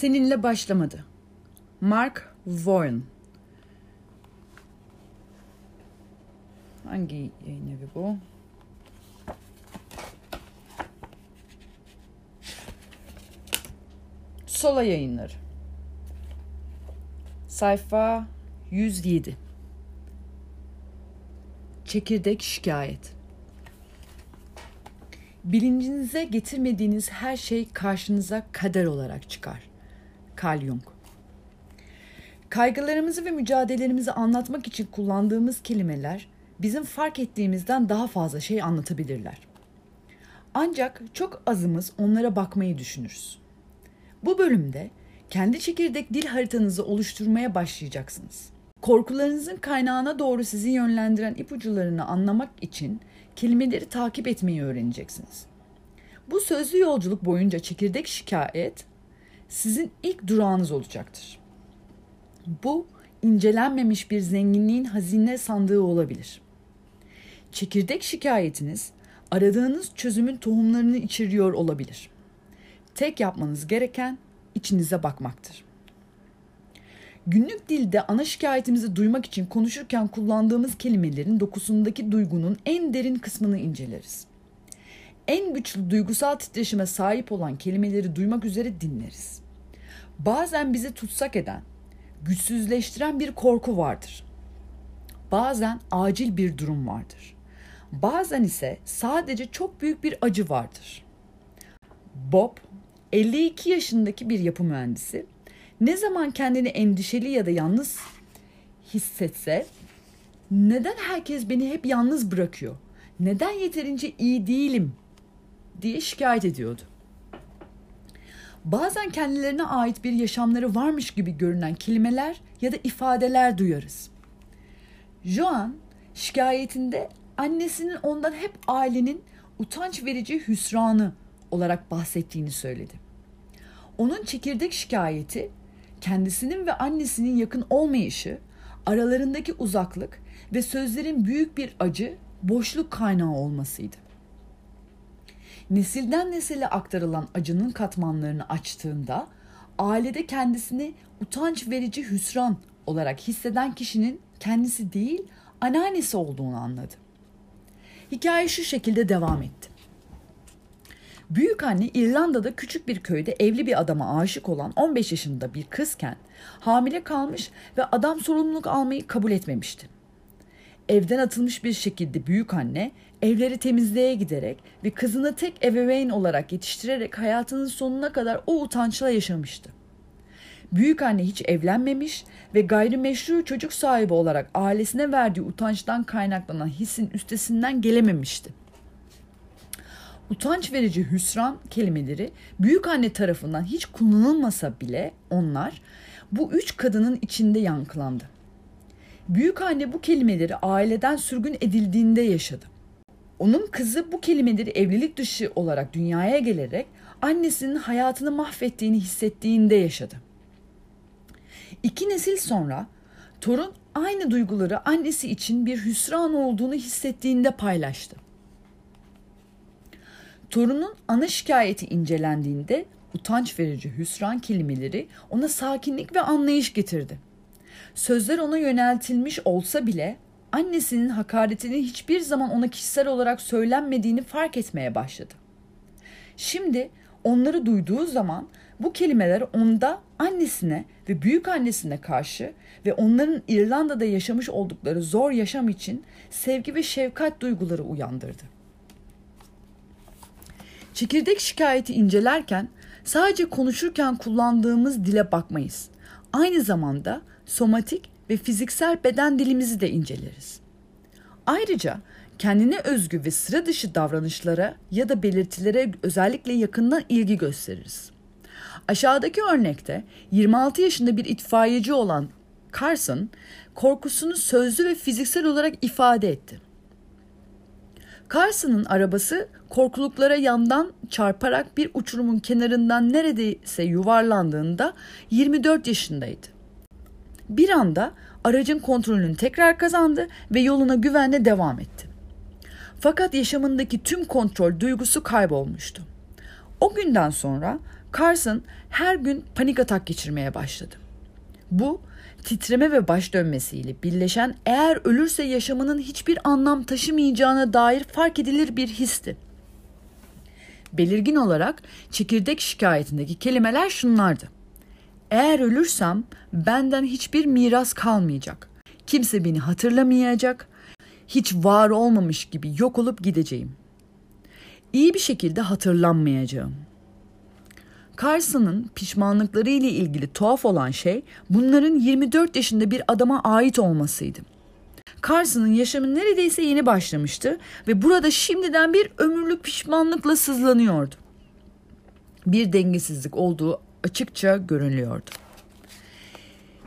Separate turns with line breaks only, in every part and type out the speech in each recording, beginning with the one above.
Seninle başlamadı. Mark Warren. Hangi yayın evi bu? Sola yayınları. Sayfa 107. Çekirdek şikayet. Bilincinize getirmediğiniz her şey karşınıza kader olarak çıkar. Carl Jung. Kaygılarımızı ve mücadelelerimizi anlatmak için kullandığımız kelimeler bizim fark ettiğimizden daha fazla şey anlatabilirler. Ancak çok azımız onlara bakmayı düşünürüz. Bu bölümde kendi çekirdek dil haritanızı oluşturmaya başlayacaksınız. Korkularınızın kaynağına doğru sizi yönlendiren ipuçlarını anlamak için kelimeleri takip etmeyi öğreneceksiniz. Bu sözlü yolculuk boyunca çekirdek şikayet sizin ilk durağınız olacaktır. Bu incelenmemiş bir zenginliğin hazine sandığı olabilir. Çekirdek şikayetiniz aradığınız çözümün tohumlarını içeriyor olabilir. Tek yapmanız gereken içinize bakmaktır. Günlük dilde ana şikayetimizi duymak için konuşurken kullandığımız kelimelerin dokusundaki duygunun en derin kısmını inceleriz. En güçlü duygusal titreşime sahip olan kelimeleri duymak üzere dinleriz. Bazen bizi tutsak eden, güçsüzleştiren bir korku vardır. Bazen acil bir durum vardır. Bazen ise sadece çok büyük bir acı vardır. Bob, 52 yaşındaki bir yapı mühendisi, ne zaman kendini endişeli ya da yalnız hissetse neden herkes beni hep yalnız bırakıyor? Neden yeterince iyi değilim diye şikayet ediyordu. Bazen kendilerine ait bir yaşamları varmış gibi görünen kelimeler ya da ifadeler duyarız. Joan şikayetinde annesinin ondan hep ailenin utanç verici hüsranı olarak bahsettiğini söyledi. Onun çekirdek şikayeti kendisinin ve annesinin yakın olmayışı, aralarındaki uzaklık ve sözlerin büyük bir acı, boşluk kaynağı olmasıydı. Nesilden nesile aktarılan acının katmanlarını açtığında ailede kendisini utanç verici hüsran olarak hisseden kişinin kendisi değil anneannesi olduğunu anladı. Hikaye şu şekilde devam etti. Büyük anne İrlanda'da küçük bir köyde evli bir adama aşık olan 15 yaşında bir kızken hamile kalmış ve adam sorumluluk almayı kabul etmemişti. Evden atılmış bir şekilde büyük anne evleri temizliğe giderek ve kızını tek ebeveyn olarak yetiştirerek hayatının sonuna kadar o utançla yaşamıştı. Büyük anne hiç evlenmemiş ve gayrimeşru çocuk sahibi olarak ailesine verdiği utançtan kaynaklanan hissin üstesinden gelememişti. Utanç verici hüsran kelimeleri büyük anne tarafından hiç kullanılmasa bile onlar bu üç kadının içinde yankılandı. Büyük anne bu kelimeleri aileden sürgün edildiğinde yaşadı. Onun kızı bu kelimeleri evlilik dışı olarak dünyaya gelerek annesinin hayatını mahvettiğini hissettiğinde yaşadı. İki nesil sonra torun aynı duyguları annesi için bir hüsran olduğunu hissettiğinde paylaştı. Torunun ana şikayeti incelendiğinde utanç verici hüsran kelimeleri ona sakinlik ve anlayış getirdi. Sözler ona yöneltilmiş olsa bile annesinin hakaretinin hiçbir zaman ona kişisel olarak söylenmediğini fark etmeye başladı. Şimdi onları duyduğu zaman bu kelimeler onda annesine ve büyük annesine karşı ve onların İrlanda'da yaşamış oldukları zor yaşam için sevgi ve şefkat duyguları uyandırdı. Çekirdek şikayeti incelerken sadece konuşurken kullandığımız dile bakmayız. Aynı zamanda somatik ve fiziksel beden dilimizi de inceleriz. Ayrıca kendine özgü ve sıra dışı davranışlara ya da belirtilere özellikle yakından ilgi gösteririz. Aşağıdaki örnekte 26 yaşında bir itfaiyeci olan Carson korkusunu sözlü ve fiziksel olarak ifade etti. Carson'ın arabası korkuluklara yandan çarparak bir uçurumun kenarından neredeyse yuvarlandığında 24 yaşındaydı. Bir anda aracın kontrolünü tekrar kazandı ve yoluna güvenle devam etti. Fakat yaşamındaki tüm kontrol duygusu kaybolmuştu. O günden sonra Carson her gün panik atak geçirmeye başladı. Bu titreme ve baş dönmesiyle birleşen eğer ölürse yaşamının hiçbir anlam taşımayacağına dair fark edilir bir histi. Belirgin olarak çekirdek şikayetindeki kelimeler şunlardı. Eğer ölürsem benden hiçbir miras kalmayacak. Kimse beni hatırlamayacak. Hiç var olmamış gibi yok olup gideceğim. İyi bir şekilde hatırlanmayacağım. Carson'ın pişmanlıkları ile ilgili tuhaf olan şey bunların 24 yaşında bir adama ait olmasıydı. Carson'ın yaşamı neredeyse yeni başlamıştı ve burada şimdiden bir ömürlük pişmanlıkla sızlanıyordu. Bir dengesizlik olduğu açıkça görünüyordu.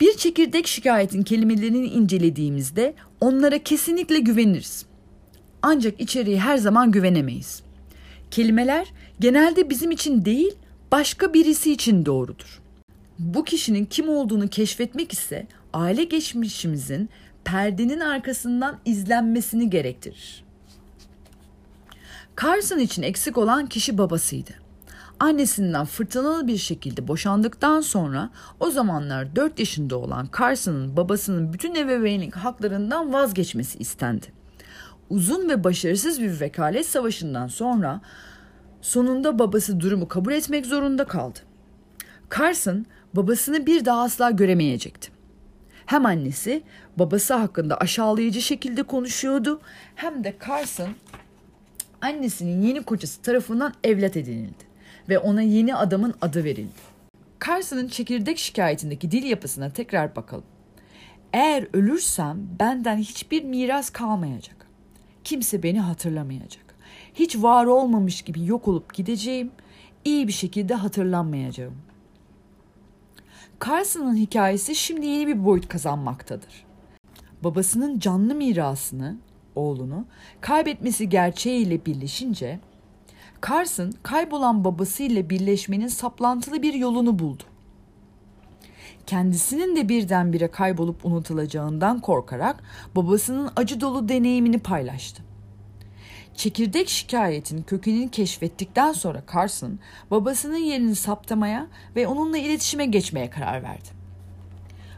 Bir çekirdek şikayetin kelimelerini incelediğimizde onlara kesinlikle güveniriz. Ancak içeriği her zaman güvenemeyiz. Kelimeler genelde bizim için değil, başka birisi için doğrudur. Bu kişinin kim olduğunu keşfetmek ise aile geçmişimizin perdenin arkasından izlenmesini gerektirir. Carson için eksik olan kişi babasıydı. Annesinden fırtınalı bir şekilde boşandıktan sonra o zamanlar 4 yaşında olan Carson'ın babasının bütün ebeveynlik haklarından vazgeçmesi istendi. Uzun ve başarısız bir vekalet savaşından sonra sonunda babası durumu kabul etmek zorunda kaldı. Carson babasını bir daha asla göremeyecekti. Hem annesi babası hakkında aşağılayıcı şekilde konuşuyordu hem de Carson annesinin yeni kocası tarafından evlat edinildi ve ona yeni adamın adı verildi. Carson'ın çekirdek şikayetindeki dil yapısına tekrar bakalım. Eğer ölürsem benden hiçbir miras kalmayacak. Kimse beni hatırlamayacak. Hiç var olmamış gibi yok olup gideceğim. İyi bir şekilde hatırlanmayacağım. Carson'ın hikayesi şimdi yeni bir boyut kazanmaktadır. Babasının canlı mirasını, oğlunu, kaybetmesi gerçeğiyle birleşince Carson kaybolan babasıyla birleşmenin saplantılı bir yolunu buldu. Kendisinin de birdenbire kaybolup unutulacağından korkarak babasının acı dolu deneyimini paylaştı. Çekirdek şikayetin kökenini keşfettikten sonra Carson babasının yerini saptamaya ve onunla iletişime geçmeye karar verdi.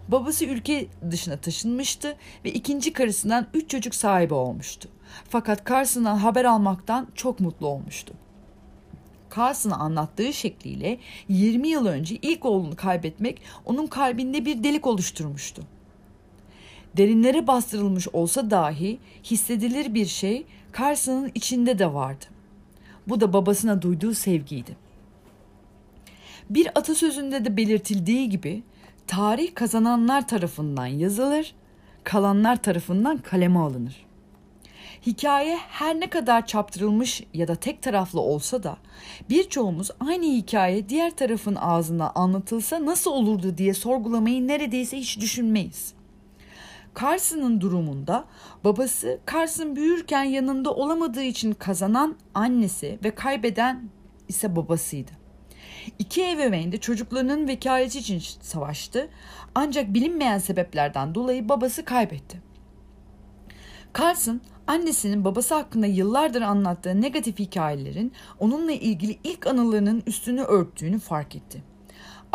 Babası ülke dışına taşınmıştı ve ikinci karısından üç çocuk sahibi olmuştu. Fakat Carson'dan haber almaktan çok mutlu olmuştu. Carson'a anlattığı şekliyle 20 yıl önce ilk oğlunu kaybetmek onun kalbinde bir delik oluşturmuştu. Derinlere bastırılmış olsa dahi hissedilir bir şey Carson'ın içinde de vardı. Bu da babasına duyduğu sevgiydi. Bir atasözünde de belirtildiği gibi tarih kazananlar tarafından yazılır, kalanlar tarafından kaleme alınır. Hikaye her ne kadar çaptırılmış ya da tek taraflı olsa da birçoğumuz aynı hikaye diğer tarafın ağzına anlatılsa nasıl olurdu diye sorgulamayı neredeyse hiç düşünmeyiz. Carson'ın durumunda babası Carson büyürken yanında olamadığı için kazanan annesi ve kaybeden ise babasıydı. İki ebeveyn de çocuklarının vekaleti için savaştı ancak bilinmeyen sebeplerden dolayı babası kaybetti. Carson annesinin babası hakkında yıllardır anlattığı negatif hikayelerin onunla ilgili ilk anılarının üstünü örttüğünü fark etti.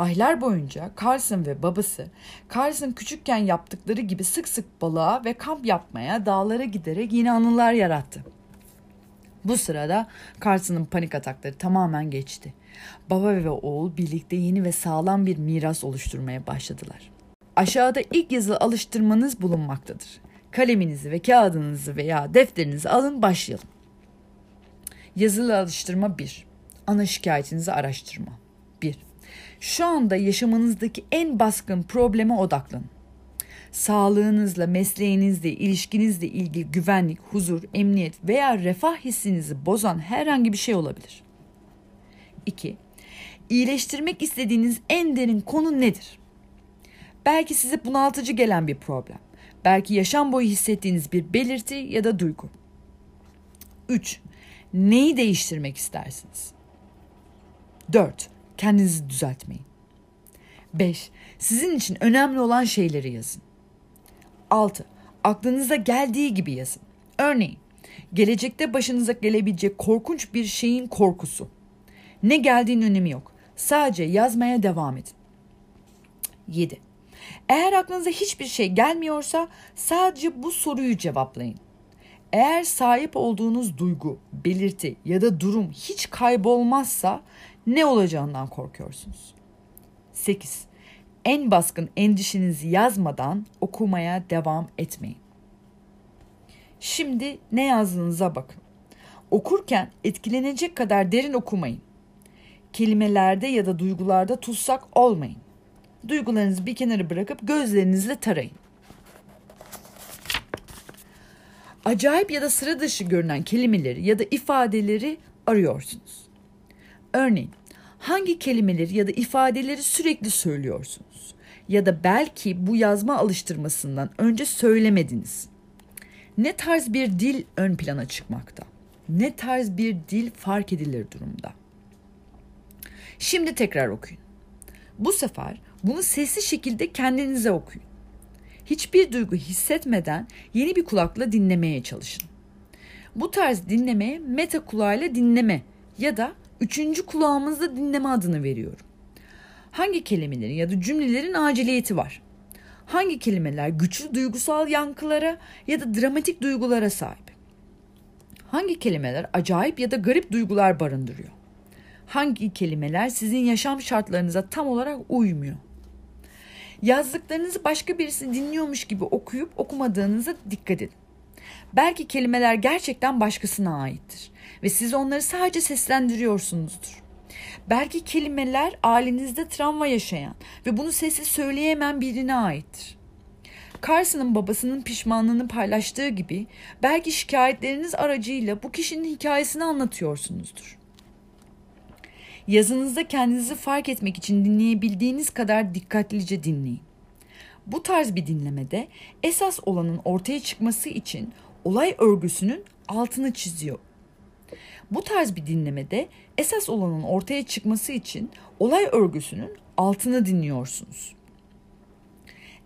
Aylar boyunca Carson ve babası Carson küçükken yaptıkları gibi sık sık balığa ve kamp yapmaya dağlara giderek yeni anılar yarattı. Bu sırada Carson'ın panik atakları tamamen geçti. Baba ve oğul birlikte yeni ve sağlam bir miras oluşturmaya başladılar. Aşağıda ilk yazılı alıştırmanız bulunmaktadır. Kaleminizi ve kağıdınızı veya defterinizi alın başlayalım. Yazılı alıştırma 1. Ana şikayetinizi araştırma. 1. Şu anda yaşamanızdaki en baskın probleme odaklanın. Sağlığınızla, mesleğinizle, ilişkinizle ilgili güvenlik, huzur, emniyet veya refah hissinizi bozan herhangi bir şey olabilir. 2. İyileştirmek istediğiniz en derin konu nedir? Belki size bunaltıcı gelen bir problem. Belki yaşam boyu hissettiğiniz bir belirti ya da duygu. 3. Neyi değiştirmek istersiniz? 4. Kendinizi düzeltmeyin. 5. Sizin için önemli olan şeyleri yazın. 6. Aklınıza geldiği gibi yazın. Örneğin, gelecekte başınıza gelebilecek korkunç bir şeyin korkusu. Ne geldiğinin önemi yok. Sadece yazmaya devam edin. 7. Eğer aklınıza hiçbir şey gelmiyorsa sadece bu soruyu cevaplayın. Eğer sahip olduğunuz duygu, belirti ya da durum hiç kaybolmazsa ne olacağından korkuyorsunuz? 8. En baskın endişenizi yazmadan okumaya devam etmeyin. Şimdi ne yazdığınıza bakın. Okurken etkilenecek kadar derin okumayın. Kelimelerde ya da duygularda tutsak olmayın. Duygularınızı bir kenara bırakıp gözlerinizle tarayın. Acayip ya da sıra dışı görünen kelimeleri ya da ifadeleri arıyorsunuz. Örneğin hangi kelimeleri ya da ifadeleri sürekli söylüyorsunuz? Ya da belki bu yazma alıştırmasından önce söylemediniz. Ne tarz bir dil ön plana çıkmakta? Ne tarz bir dil fark edilir durumda? Şimdi tekrar okuyun. Bu sefer bunu sesli şekilde kendinize okuyun. Hiçbir duygu hissetmeden yeni bir kulakla dinlemeye çalışın. Bu tarz dinlemeye meta kulağıyla dinleme ya da üçüncü kulağımızda dinleme adını veriyorum. Hangi kelimelerin ya da cümlelerin aciliyeti var? Hangi kelimeler güçlü duygusal yankılara ya da dramatik duygulara sahip? Hangi kelimeler acayip ya da garip duygular barındırıyor? Hangi kelimeler sizin yaşam şartlarınıza tam olarak uymuyor? Yazdıklarınızı başka birisi dinliyormuş gibi okuyup okumadığınıza dikkat edin. Belki kelimeler gerçekten başkasına aittir ve siz onları sadece seslendiriyorsunuzdur. Belki kelimeler ailenizde travma yaşayan ve bunu sesi söyleyemeyen birine aittir. Carson'ın babasının pişmanlığını paylaştığı gibi belki şikayetleriniz aracıyla bu kişinin hikayesini anlatıyorsunuzdur. Yazınızda kendinizi fark etmek için dinleyebildiğiniz kadar dikkatlice dinleyin. Bu tarz bir dinlemede esas olanın ortaya çıkması için olay örgüsünün altını çiziyor. Bu tarz bir dinlemede esas olanın ortaya çıkması için olay örgüsünün altını dinliyorsunuz.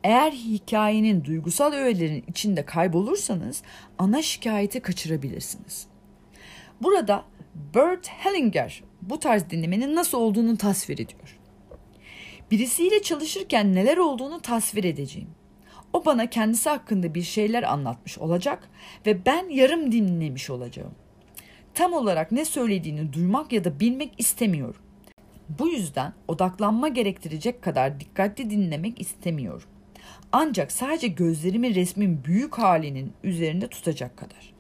Eğer hikayenin duygusal öğelerin içinde kaybolursanız ana şikayeti kaçırabilirsiniz. Burada Bert Hellinger bu tarz dinlemenin nasıl olduğunu tasvir ediyor. Birisiyle çalışırken neler olduğunu tasvir edeceğim. O bana kendisi hakkında bir şeyler anlatmış olacak ve ben yarım dinlemiş olacağım. Tam olarak ne söylediğini duymak ya da bilmek istemiyorum. Bu yüzden odaklanma gerektirecek kadar dikkatli dinlemek istemiyorum. Ancak sadece gözlerimi resmin büyük halinin üzerinde tutacak kadar.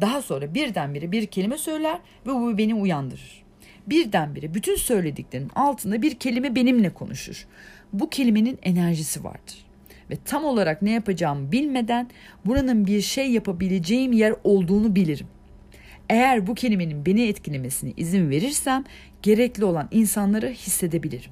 Daha sonra birdenbire bir kelime söyler ve bu beni uyandırır. Birdenbire bütün söylediklerinin altında bir kelime benimle konuşur. Bu kelimenin enerjisi vardır. Ve tam olarak ne yapacağımı bilmeden buranın bir şey yapabileceğim yer olduğunu bilirim. Eğer bu kelimenin beni etkilemesine izin verirsem gerekli olan insanları hissedebilirim.